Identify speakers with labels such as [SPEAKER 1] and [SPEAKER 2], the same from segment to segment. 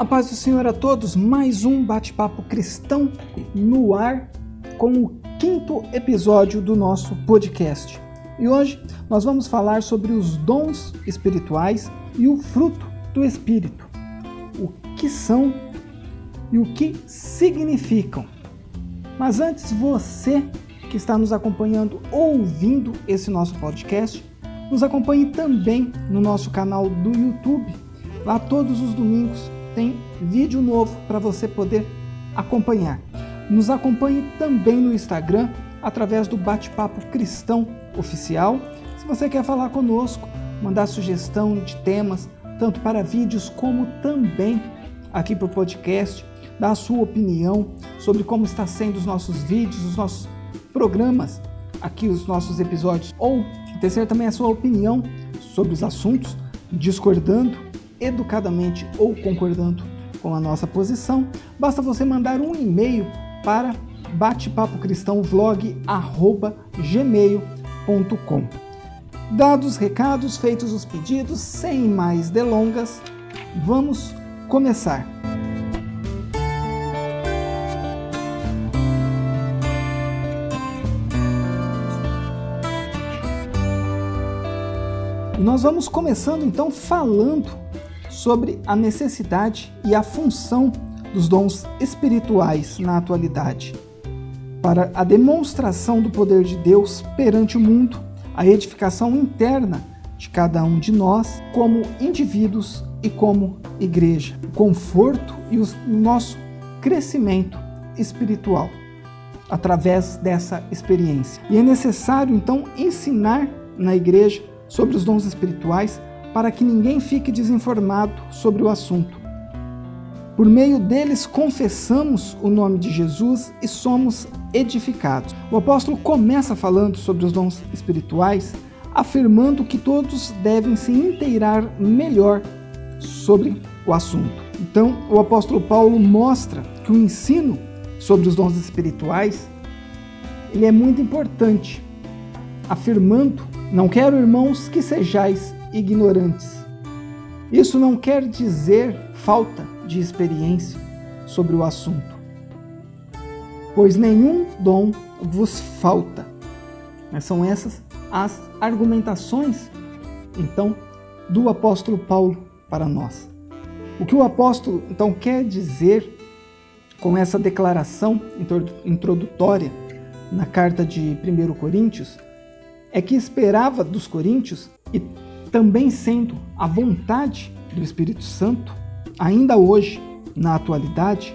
[SPEAKER 1] A paz do Senhor a todos, mais um bate-papo cristão no ar com o quinto episódio do nosso podcast. E hoje nós vamos falar sobre os dons espirituais e o fruto do Espírito. O que são e o que significam. Mas antes, você que está nos acompanhando ouvindo esse nosso podcast, nos acompanhe também no nosso canal do YouTube. Lá todos os domingos tem vídeo novo para você poder acompanhar. Nos acompanhe também no Instagram através do Bate-Papo Cristão Oficial. Se você quer falar conosco, mandar sugestão de temas, tanto para vídeos como também aqui para o podcast, dar a sua opinião sobre como está sendo os nossos vídeos, os nossos programas, aqui os nossos episódios, ou tecer também a sua opinião sobre os assuntos, discordando educadamente ou concordando com a nossa posição, basta você mandar um e-mail para batepapocristãovlog@gmail.com. Dados, recados, feitos os pedidos, sem mais delongas, vamos começar. Nós vamos começando então falando sobre a necessidade e a função dos dons espirituais na atualidade, para a demonstração do poder de Deus perante o mundo, a edificação interna de cada um de nós como indivíduos e como igreja, o conforto e o nosso crescimento espiritual através dessa experiência. E é necessário então ensinar na igreja sobre os dons espirituais para que ninguém fique desinformado sobre o assunto. Por meio deles confessamos o nome de Jesus e somos edificados. O apóstolo começa falando sobre os dons espirituais, afirmando que todos devem se inteirar melhor sobre o assunto. Então, o apóstolo Paulo mostra que o ensino sobre os dons espirituais ele é muito importante, afirmando: Não quero, irmãos, que sejais ignorantes. Isso não quer dizer falta de experiência sobre o assunto, pois nenhum dom vos falta. São essas as argumentações, então, do apóstolo Paulo para nós. O que o apóstolo então quer dizer com essa declaração introdutória na carta de 1 Coríntios é que esperava dos coríntios e também sendo a vontade do Espírito Santo, ainda hoje, na atualidade,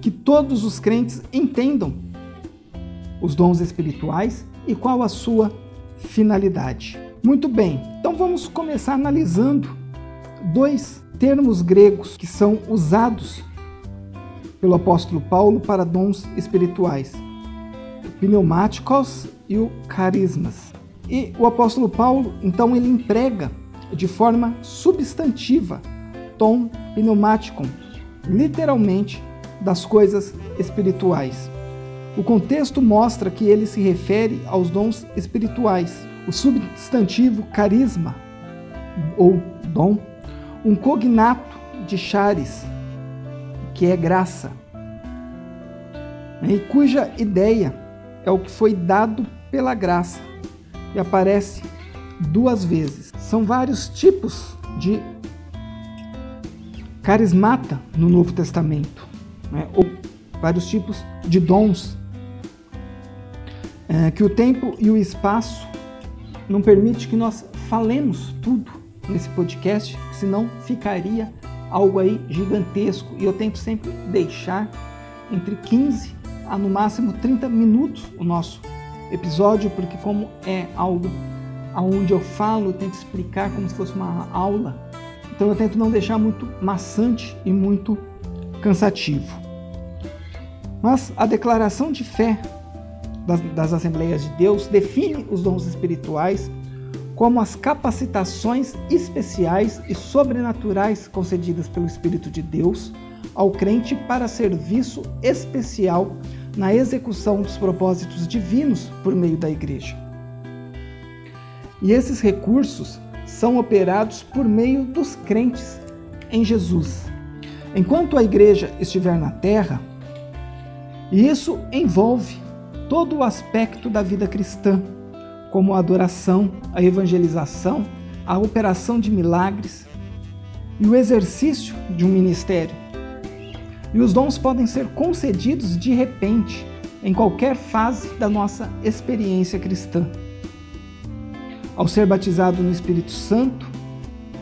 [SPEAKER 1] que todos os crentes entendam os dons espirituais e qual a sua finalidade. Muito bem, então vamos começar analisando dois termos gregos que são usados pelo apóstolo Paulo para dons espirituais: pneumáticos e o carismas. E o apóstolo Paulo, então, ele emprega de forma substantiva tom pneumático, literalmente das coisas espirituais. O contexto mostra que ele se refere aos dons espirituais. O substantivo carisma ou dom, um cognato de charis, que é graça, e cuja ideia é o que foi dado pela graça e aparece duas vezes. São vários tipos de carismata no Novo Testamento, né? ou vários tipos de dons é, que o tempo e o espaço não permite que nós falemos tudo nesse podcast, senão ficaria algo aí gigantesco e eu tento sempre deixar entre 15 a no máximo 30 minutos o nosso episódio, porque como é algo aonde eu falo, eu tento explicar como se fosse uma aula. Então eu tento não deixar muito maçante e muito cansativo. Mas a declaração de fé das, das Assembleias de Deus define os dons espirituais como as capacitações especiais e sobrenaturais concedidas pelo Espírito de Deus ao crente para serviço especial na execução dos propósitos divinos por meio da igreja. E esses recursos são operados por meio dos crentes em Jesus. enquanto a igreja estiver na terra, e isso envolve todo o aspecto da vida cristã, como a adoração, a evangelização, a operação de milagres e o exercício de um ministério. E os dons podem ser concedidos de repente, em qualquer fase da nossa experiência cristã. Ao ser batizado no Espírito Santo,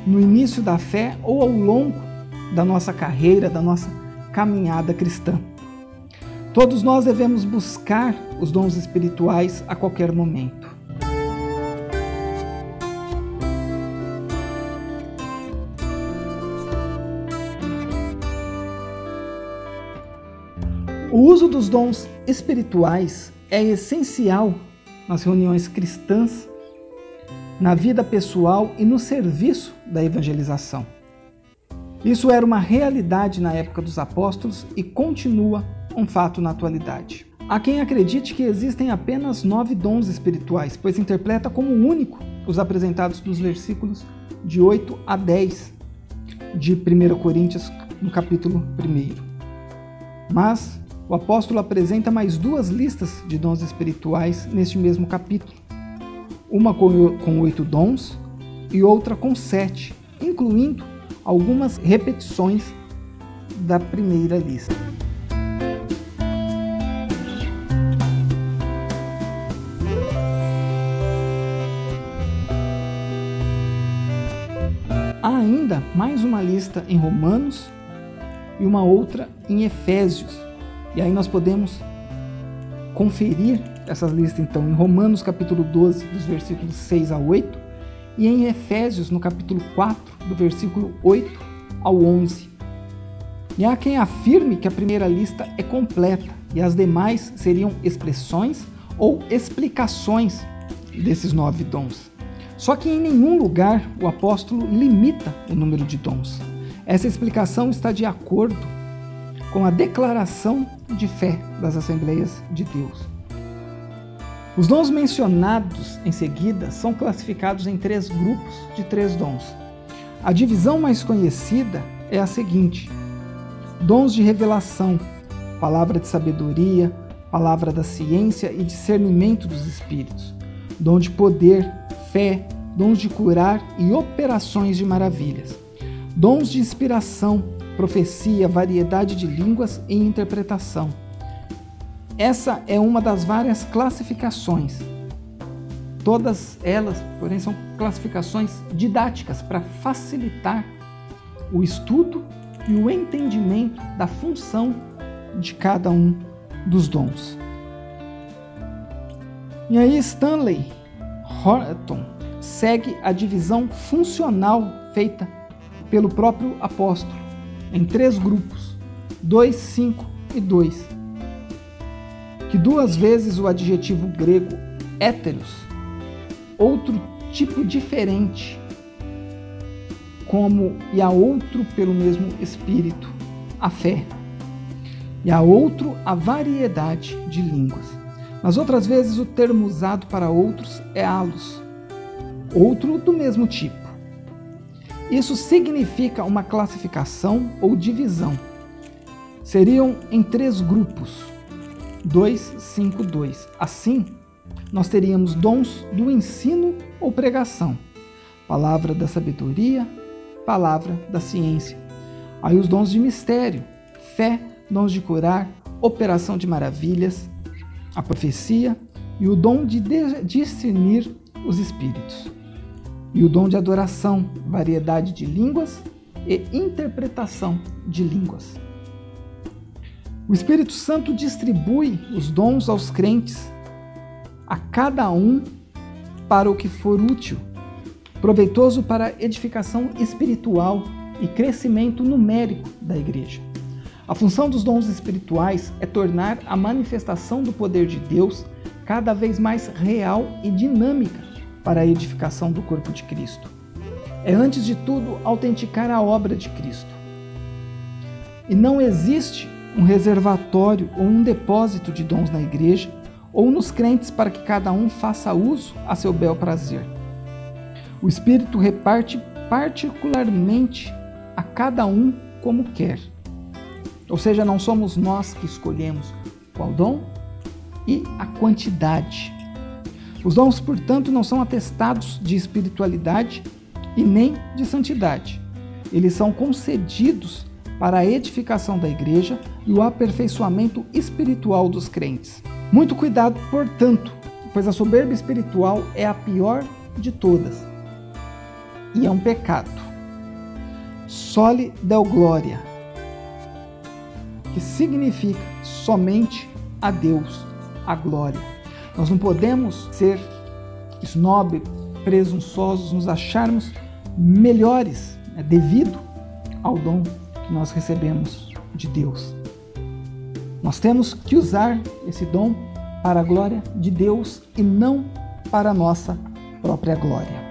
[SPEAKER 1] no início da fé ou ao longo da nossa carreira, da nossa caminhada cristã. Todos nós devemos buscar os dons espirituais a qualquer momento. O uso dos dons espirituais é essencial nas reuniões cristãs, na vida pessoal e no serviço da evangelização. Isso era uma realidade na época dos apóstolos e continua um fato na atualidade. Há quem acredite que existem apenas nove dons espirituais, pois interpreta como único os apresentados nos versículos de 8 a 10 de 1 Coríntios, no capítulo 1. Mas o apóstolo apresenta mais duas listas de dons espirituais neste mesmo capítulo. Uma com oito dons e outra com sete, incluindo algumas repetições da primeira lista. Há ainda mais uma lista em Romanos e uma outra em Efésios. E aí nós podemos conferir essas listas então em Romanos capítulo 12, dos versículos 6 a 8, e em Efésios no capítulo 4, do versículo 8 ao 11. E há quem afirme que a primeira lista é completa e as demais seriam expressões ou explicações desses nove dons. Só que em nenhum lugar o apóstolo limita o número de dons. Essa explicação está de acordo com a declaração de fé das Assembleias de Deus. Os dons mencionados em seguida são classificados em três grupos de três dons. A divisão mais conhecida é a seguinte: dons de revelação, palavra de sabedoria, palavra da ciência e discernimento dos espíritos, dom de poder, fé, dons de curar e operações de maravilhas, dons de inspiração, profecia, variedade de línguas e interpretação essa é uma das várias classificações. Todas elas, porém, são classificações didáticas para facilitar o estudo e o entendimento da função de cada um dos dons. E aí Stanley Horton segue a divisão funcional feita pelo próprio apóstolo em três grupos: 2, 5 e 2 que duas vezes o adjetivo grego héteros, outro tipo diferente, como e a outro pelo mesmo espírito, a fé, e a outro a variedade de línguas. Nas outras vezes o termo usado para outros é halos, outro do mesmo tipo. Isso significa uma classificação ou divisão. Seriam em três grupos 252. Assim, nós teríamos dons do ensino ou pregação, palavra da sabedoria, palavra da ciência. Aí os dons de mistério, fé, dons de curar, operação de maravilhas, a profecia e o dom de discernir os espíritos. E o dom de adoração, variedade de línguas e interpretação de línguas. O Espírito Santo distribui os dons aos crentes, a cada um para o que for útil, proveitoso para edificação espiritual e crescimento numérico da igreja. A função dos dons espirituais é tornar a manifestação do poder de Deus cada vez mais real e dinâmica para a edificação do corpo de Cristo. É, antes de tudo, autenticar a obra de Cristo. E não existe um reservatório ou um depósito de dons na igreja ou nos crentes para que cada um faça uso a seu bel prazer. O Espírito reparte particularmente a cada um como quer. Ou seja, não somos nós que escolhemos qual dom e a quantidade. Os dons, portanto, não são atestados de espiritualidade e nem de santidade. Eles são concedidos para a edificação da igreja e o aperfeiçoamento espiritual dos crentes. Muito cuidado, portanto, pois a soberba espiritual é a pior de todas e é um pecado. Soli del Glória, que significa somente a Deus a glória. Nós não podemos ser snob, presunçosos, nos acharmos melhores né, devido ao dom que nós recebemos de Deus. Nós temos que usar esse dom para a glória de Deus e não para a nossa própria glória.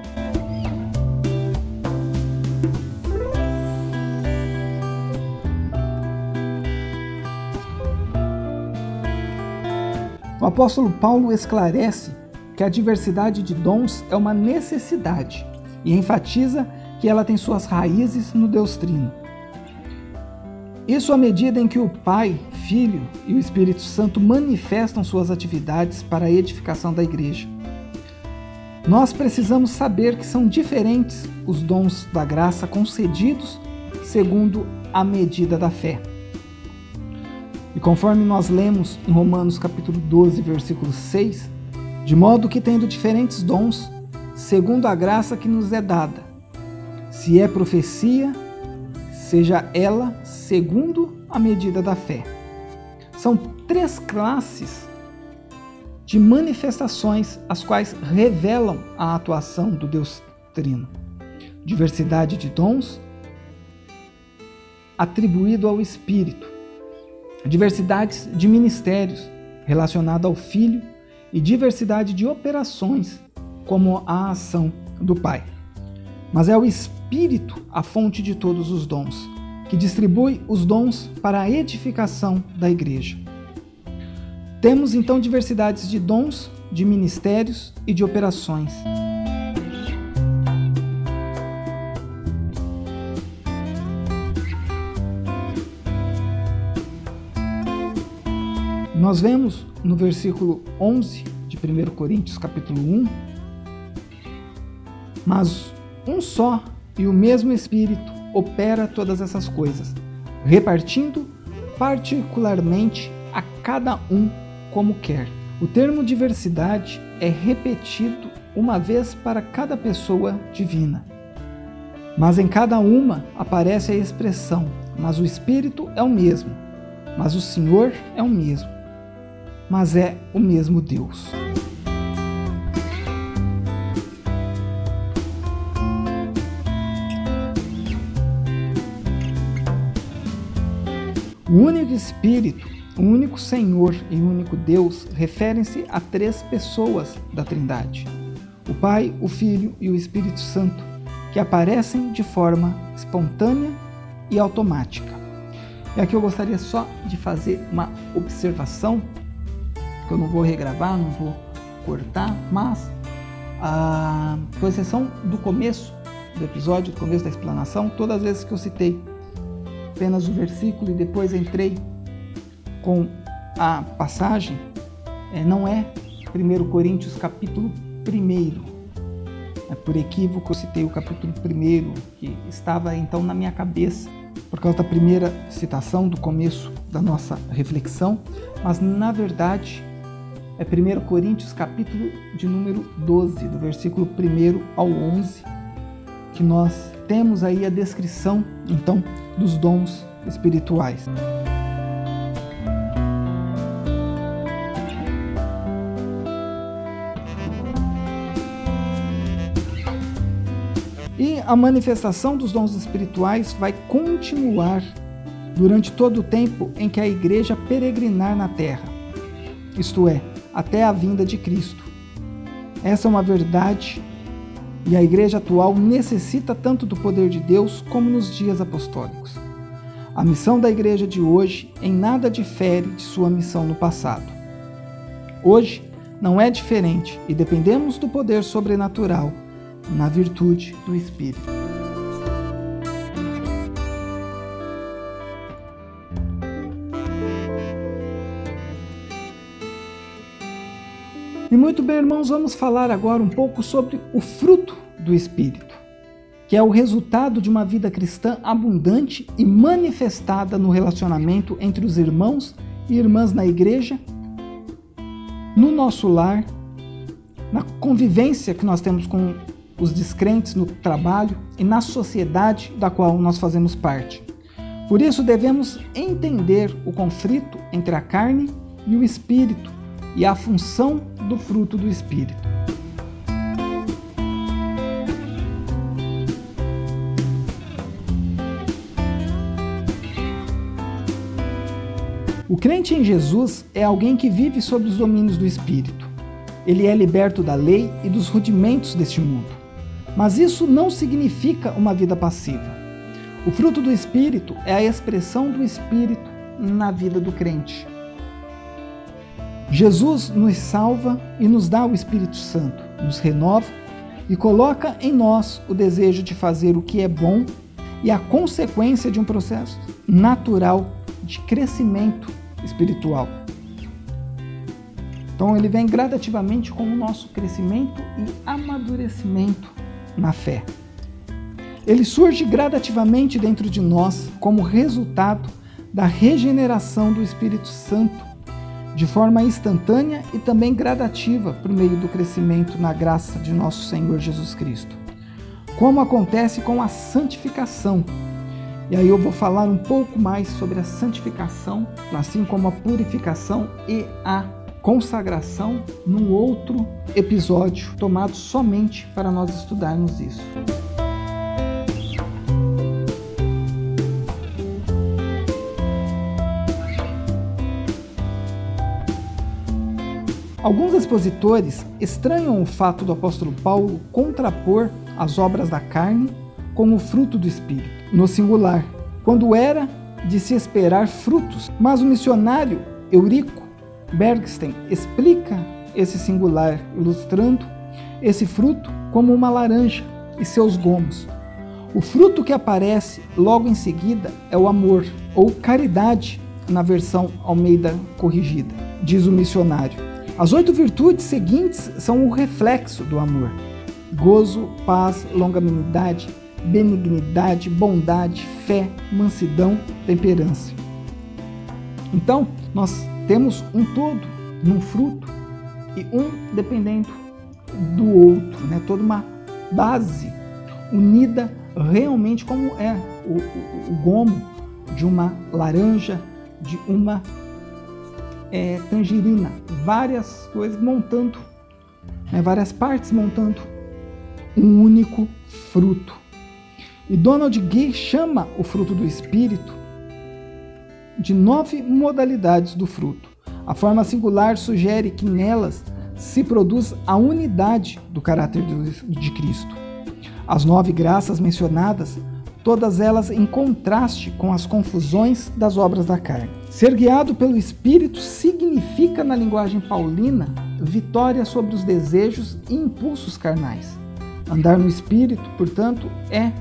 [SPEAKER 1] O apóstolo Paulo esclarece que a diversidade de dons é uma necessidade e enfatiza que ela tem suas raízes no Deus Trino. Isso à medida em que o Pai, Filho e o Espírito Santo manifestam suas atividades para a edificação da igreja. Nós precisamos saber que são diferentes os dons da graça concedidos segundo a medida da fé. E conforme nós lemos em Romanos capítulo 12, versículo 6, de modo que tendo diferentes dons, segundo a graça que nos é dada, se é profecia, seja ela segundo a medida da fé. São três classes de manifestações as quais revelam a atuação do Deus Trino. Diversidade de dons atribuído ao Espírito, diversidades de ministérios relacionada ao Filho e diversidade de operações, como a ação do Pai. Mas é o Espírito a fonte de todos os dons, que distribui os dons para a edificação da igreja. Temos então diversidades de dons, de ministérios e de operações. Nós vemos no versículo 11 de 1 Coríntios, capítulo 1, mas um só e o mesmo Espírito opera todas essas coisas, repartindo particularmente a cada um como quer. O termo diversidade é repetido uma vez para cada pessoa divina. Mas em cada uma aparece a expressão: mas o Espírito é o mesmo, mas o Senhor é o mesmo mas é o mesmo Deus. O único Espírito, o único Senhor e o único Deus referem-se a três pessoas da Trindade: o Pai, o Filho e o Espírito Santo, que aparecem de forma espontânea e automática. E aqui eu gostaria só de fazer uma observação que eu não vou regravar, não vou cortar, mas ah, com exceção do começo do episódio, do começo da explanação, todas as vezes que eu citei apenas o versículo e depois entrei com a passagem, é, não é 1 Coríntios capítulo 1. É por equívoco eu citei o capítulo 1, que estava então na minha cabeça, por causa da primeira citação do começo da nossa reflexão, mas na verdade é 1 Coríntios capítulo de número 12, do versículo 1 ao 11, que nós temos aí a descrição, então, dos dons espirituais. E a manifestação dos dons espirituais vai continuar durante todo o tempo em que a igreja peregrinar na terra. Isto é, até a vinda de Cristo. Essa é uma verdade e a igreja atual necessita tanto do poder de Deus como nos dias apostólicos. A missão da igreja de hoje em nada difere de sua missão no passado. Hoje não é diferente e dependemos do poder sobrenatural na virtude do Espírito. E muito bem, irmãos, vamos falar agora um pouco sobre o fruto do Espírito, que é o resultado de uma vida cristã abundante e manifestada no relacionamento entre os irmãos e irmãs na igreja, no nosso lar, na convivência que nós temos com os descrentes no trabalho e na sociedade da qual nós fazemos parte. Por isso devemos entender o conflito entre a carne e o espírito e a função do fruto do Espírito. O crente em Jesus é alguém que vive sob os domínios do Espírito. Ele é liberto da lei e dos rudimentos deste mundo. Mas isso não significa uma vida passiva. O fruto do Espírito é a expressão do Espírito na vida do crente. Jesus nos salva e nos dá o Espírito Santo, nos renova e coloca em nós o desejo de fazer o que é bom e a consequência de um processo natural de crescimento espiritual. Então ele vem gradativamente com o nosso crescimento e amadurecimento na fé. Ele surge gradativamente dentro de nós como resultado da regeneração do Espírito Santo de forma instantânea e também gradativa por meio do crescimento na graça de nosso Senhor Jesus Cristo. Como acontece com a santificação. E aí eu vou falar um pouco mais sobre a santificação, assim como a purificação e a consagração num outro episódio tomado somente para nós estudarmos isso. Alguns expositores estranham o fato do apóstolo Paulo contrapor as obras da carne com o fruto do Espírito, no singular, quando era de se esperar frutos. Mas o missionário Eurico Bergsten explica esse singular, ilustrando esse fruto como uma laranja e seus gomos. O fruto que aparece logo em seguida é o amor, ou caridade, na versão Almeida corrigida, diz o missionário. As oito virtudes seguintes são o reflexo do amor: gozo, paz, longanimidade, benignidade, bondade, fé, mansidão, temperança. Então, nós temos um todo num fruto e um dependendo do outro, né? toda uma base unida realmente como é o, o, o gomo de uma laranja, de uma é, tangerina, várias coisas montando, né, várias partes montando um único fruto. E Donald Gay chama o fruto do Espírito de nove modalidades do fruto. A forma singular sugere que nelas se produz a unidade do caráter de Cristo. As nove graças mencionadas todas elas em contraste com as confusões das obras da carne. Ser guiado pelo Espírito significa, na linguagem paulina, vitória sobre os desejos e impulsos carnais. Andar no Espírito, portanto, é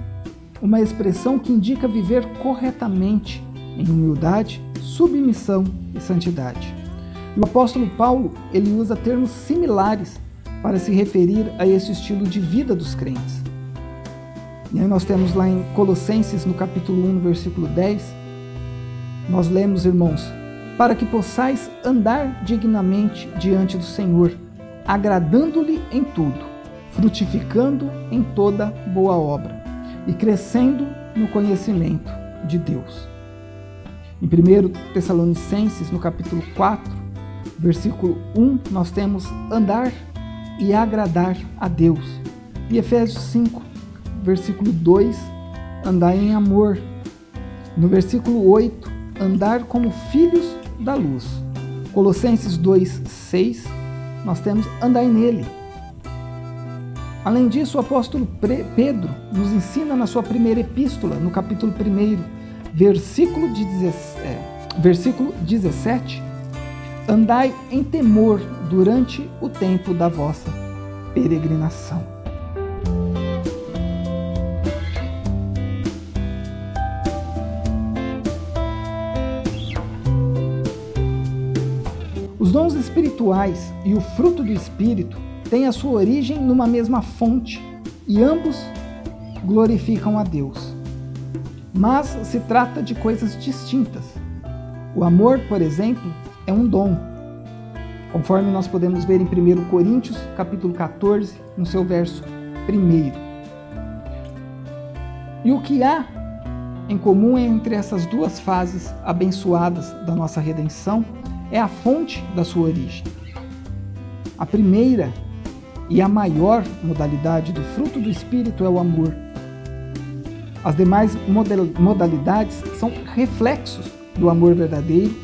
[SPEAKER 1] uma expressão que indica viver corretamente, em humildade, submissão e santidade. O apóstolo Paulo ele usa termos similares para se referir a esse estilo de vida dos crentes. Nós temos lá em Colossenses, no capítulo 1, no versículo 10, nós lemos, irmãos, para que possais andar dignamente diante do Senhor, agradando-lhe em tudo, frutificando em toda boa obra e crescendo no conhecimento de Deus. Em 1 Tessalonicenses, no capítulo 4, versículo 1, nós temos andar e agradar a Deus. E Efésios 5, versículo 2, andar em amor. No versículo 8, andar como filhos da luz. Colossenses 2, 6, nós temos andar nele. Além disso, o apóstolo Pedro nos ensina na sua primeira epístola, no capítulo 1, versículo, de, é, versículo 17, andai em temor durante o tempo da vossa peregrinação. Dons espirituais e o fruto do Espírito têm a sua origem numa mesma fonte e ambos glorificam a Deus. Mas se trata de coisas distintas. O amor, por exemplo, é um dom, conforme nós podemos ver em 1 Coríntios, capítulo 14, no seu verso 1. E o que há em comum entre essas duas fases abençoadas da nossa redenção é a fonte da sua origem. A primeira e a maior modalidade do fruto do Espírito é o amor. As demais modalidades são reflexos do amor verdadeiro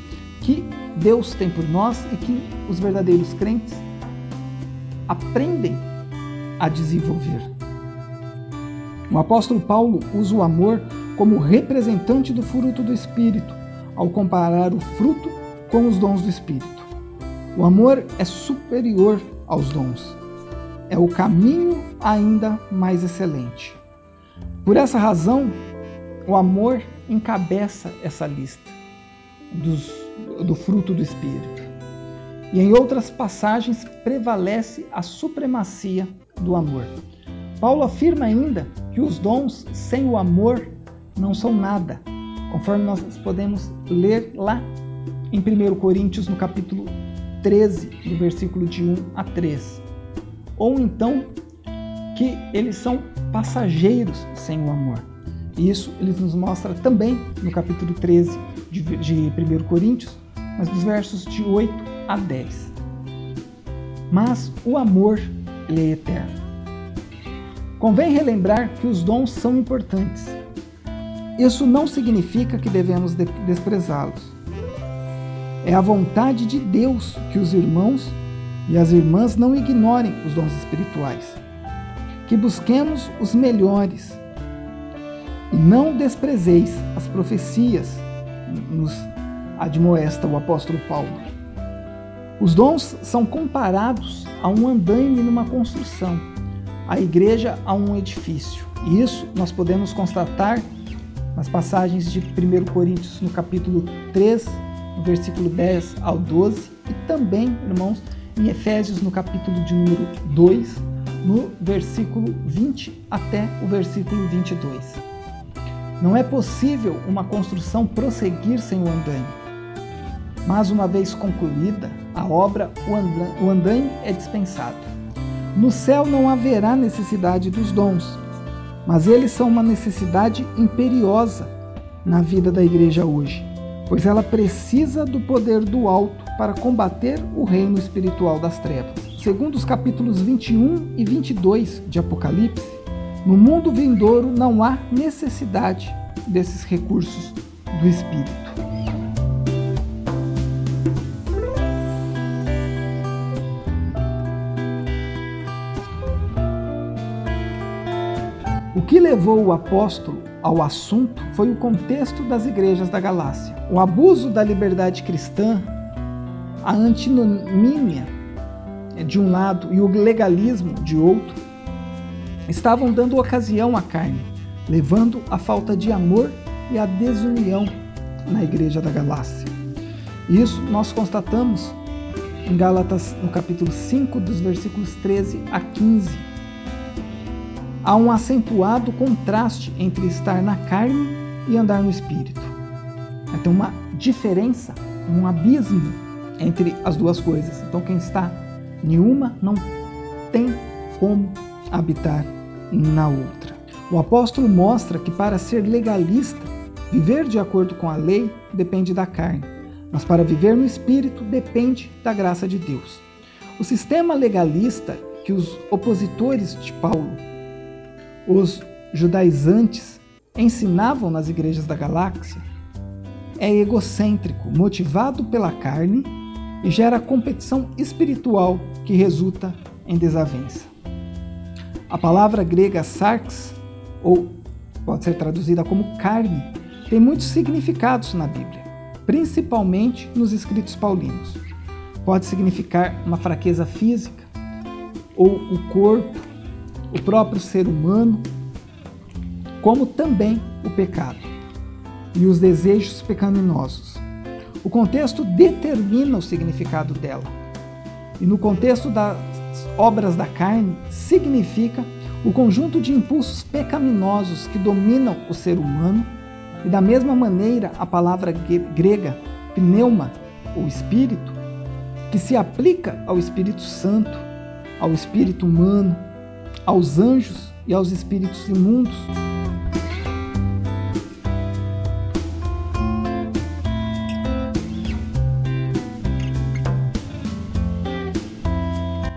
[SPEAKER 1] que Deus tem por nós e que os verdadeiros crentes aprendem a desenvolver. O apóstolo Paulo usa o amor como representante do fruto do Espírito, ao comparar o fruto com os dons do Espírito. O amor é superior aos dons. É o caminho ainda mais excelente. Por essa razão, o amor encabeça essa lista dos, do fruto do Espírito. E em outras passagens prevalece a supremacia do amor. Paulo afirma ainda que os dons sem o amor não são nada, conforme nós podemos ler lá em 1 Coríntios, no capítulo 13, do versículo de 1 a 3. Ou então que eles são passageiros sem o amor. Isso ele nos mostra também no capítulo 13 de, de 1 Coríntios, mas dos versos de 8 a 10. Mas o amor ele é eterno. Convém relembrar que os dons são importantes. Isso não significa que devemos desprezá-los. É a vontade de Deus que os irmãos e as irmãs não ignorem os dons espirituais, que busquemos os melhores e não desprezeis as profecias, nos admoesta o apóstolo Paulo. Os dons são comparados a um andaime numa construção, a igreja a um edifício. E isso nós podemos constatar nas passagens de 1 Coríntios, no capítulo 3, no versículo 10 ao 12, e também, irmãos, em Efésios, no capítulo de número 2, no versículo 20 até o versículo 22. Não é possível uma construção prosseguir sem o andaime. Mas uma vez concluída a obra, o andaime é dispensado. No céu não haverá necessidade dos dons, mas eles são uma necessidade imperiosa na vida da igreja hoje, pois ela precisa do poder do alto para combater o reino espiritual das trevas. Segundo os capítulos 21 e 22 de Apocalipse, no mundo vindouro não há necessidade desses recursos do espírito. O que levou o apóstolo ao assunto foi o contexto das igrejas da Galácia. O abuso da liberdade cristã, a antinomínia de um lado e o legalismo de outro, estavam dando ocasião à carne, levando à falta de amor e à desunião na igreja da Galácia. Isso nós constatamos em Gálatas, no capítulo 5, dos versículos 13 a 15. Há um acentuado contraste entre estar na carne e andar no espírito. Tem uma diferença, um abismo entre as duas coisas. Então, quem está em uma não tem como habitar na outra. O apóstolo mostra que para ser legalista, viver de acordo com a lei depende da carne, mas para viver no espírito depende da graça de Deus. O sistema legalista que os opositores de Paulo, os judaizantes, ensinavam nas igrejas da galáxia é egocêntrico, motivado pela carne e gera competição espiritual que resulta em desavença. A palavra grega sarx, ou pode ser traduzida como carne, tem muitos significados na Bíblia, principalmente nos escritos paulinos. Pode significar uma fraqueza física, ou o corpo, o próprio ser humano, como também o pecado e os desejos pecaminosos. O contexto determina o significado dela. E no contexto das obras da carne, significa o conjunto de impulsos pecaminosos que dominam o ser humano, e da mesma maneira a palavra grega pneuma, ou espírito, que se aplica ao Espírito Santo, ao espírito humano, aos anjos e aos espíritos imundos.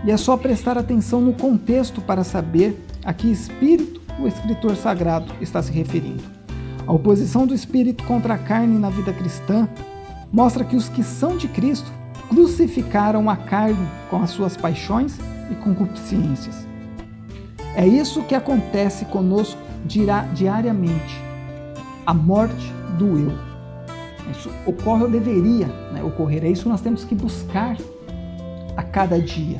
[SPEAKER 1] E é só prestar atenção no contexto para saber a que espírito o escritor sagrado está se referindo. A oposição do espírito contra a carne na vida cristã mostra que os que são de Cristo crucificaram a carne com as suas paixões e concupiscências. É isso que acontece conosco diariamente. A morte do eu. Isso ocorre ou deveria né, ocorrer. É isso que nós temos que buscar a cada dia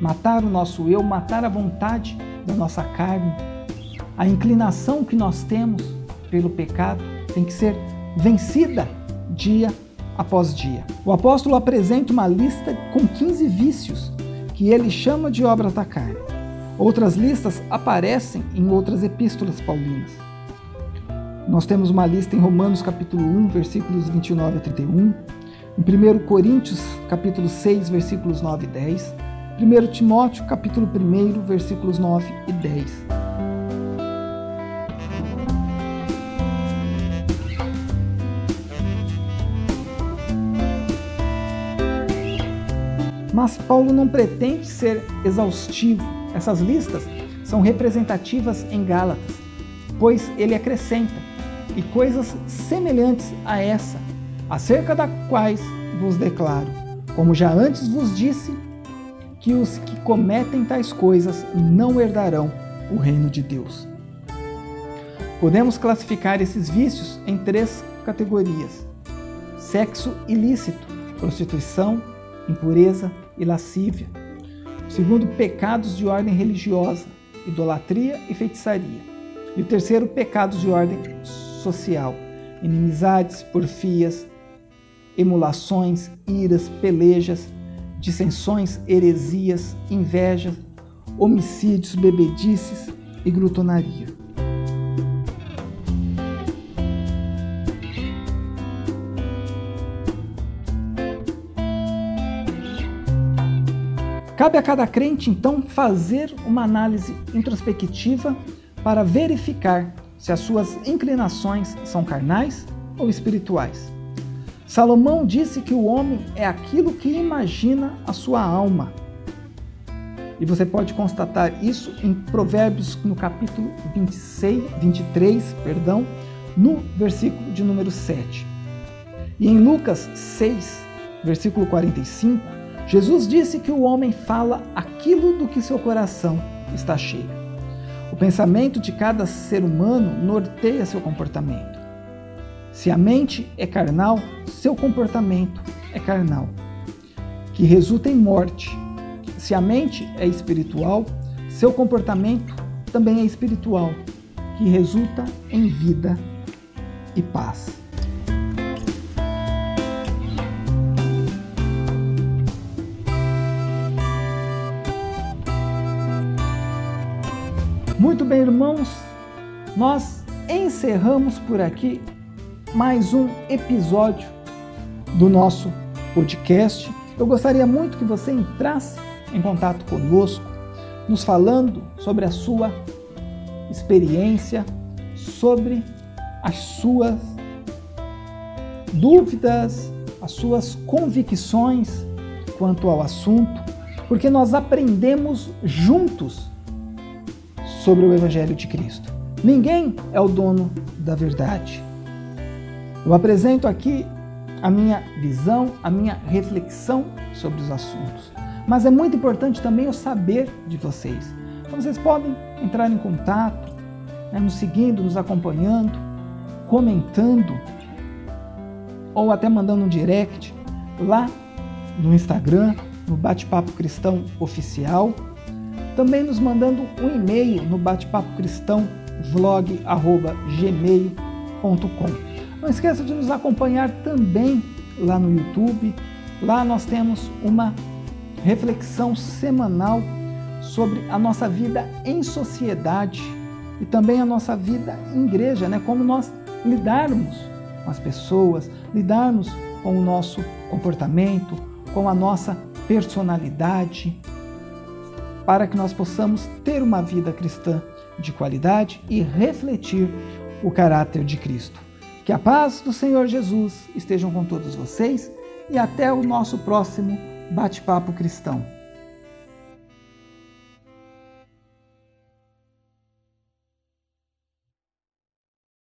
[SPEAKER 1] matar o nosso eu, matar a vontade da nossa carne. A inclinação que nós temos pelo pecado tem que ser vencida dia após dia. O apóstolo apresenta uma lista com 15 vícios que ele chama de obras da carne. Outras listas aparecem em outras epístolas paulinas. Nós temos uma lista em Romanos capítulo 1, versículos 29 a 31, em 1 Coríntios capítulo 6, versículos 9 e 10, 1 Timóteo, capítulo 1, versículos 9 e 10. Mas Paulo não pretende ser exaustivo. Essas listas são representativas em Gálatas, pois ele acrescenta e coisas semelhantes a essa, acerca das quais vos declaro, como já antes vos disse, que os que cometem tais coisas não herdarão o reino de Deus. Podemos classificar esses vícios em três categorias: sexo ilícito, prostituição, impureza e lascívia. Segundo, pecados de ordem religiosa, idolatria e feitiçaria. E o terceiro, pecados de ordem social, inimizades, porfias, emulações, iras, pelejas, dissensões, heresias, inveja, homicídios, bebedices e glutonaria. Cabe a cada crente, então, fazer uma análise introspectiva para verificar se as suas inclinações são carnais ou espirituais. Salomão disse que o homem é aquilo que imagina a sua alma. E você pode constatar isso em Provérbios no capítulo 26, 23, perdão, no versículo de número 7. E em Lucas 6, versículo 45, Jesus disse que o homem fala aquilo do que seu coração está cheio. O pensamento de cada ser humano norteia seu comportamento. Se a mente é carnal, seu comportamento é carnal, que resulta em morte. Se a mente é espiritual, seu comportamento também é espiritual, que resulta em vida e paz. Muito bem, irmãos, nós encerramos por aqui mais um episódio do nosso podcast. Eu gostaria muito que você entrasse em contato conosco, nos falando sobre a sua experiência, sobre as suas dúvidas, as suas convicções quanto ao assunto, porque nós aprendemos juntos sobre o Evangelho de Cristo. Ninguém é o dono da verdade. Eu apresento aqui a minha visão, a minha reflexão sobre os assuntos. Mas é muito importante também eu saber de vocês. Então vocês podem entrar em contato, né, nos seguindo, nos acompanhando, comentando ou até mandando um direct lá no Instagram, no Bate-Papo Cristão Oficial. Também nos mandando um e-mail no bate-papo cristão vlog@gmail.com. Não esqueça de nos acompanhar também lá no YouTube. Lá nós temos uma reflexão semanal sobre a nossa vida em sociedade e também a nossa vida em igreja, né? Como nós lidarmos com as pessoas, lidarmos com o nosso comportamento, com a nossa personalidade, para que nós possamos ter uma vida cristã de qualidade e refletir o caráter de Cristo. Que a paz do Senhor Jesus estejam com todos vocês e até o nosso próximo bate-papo cristão.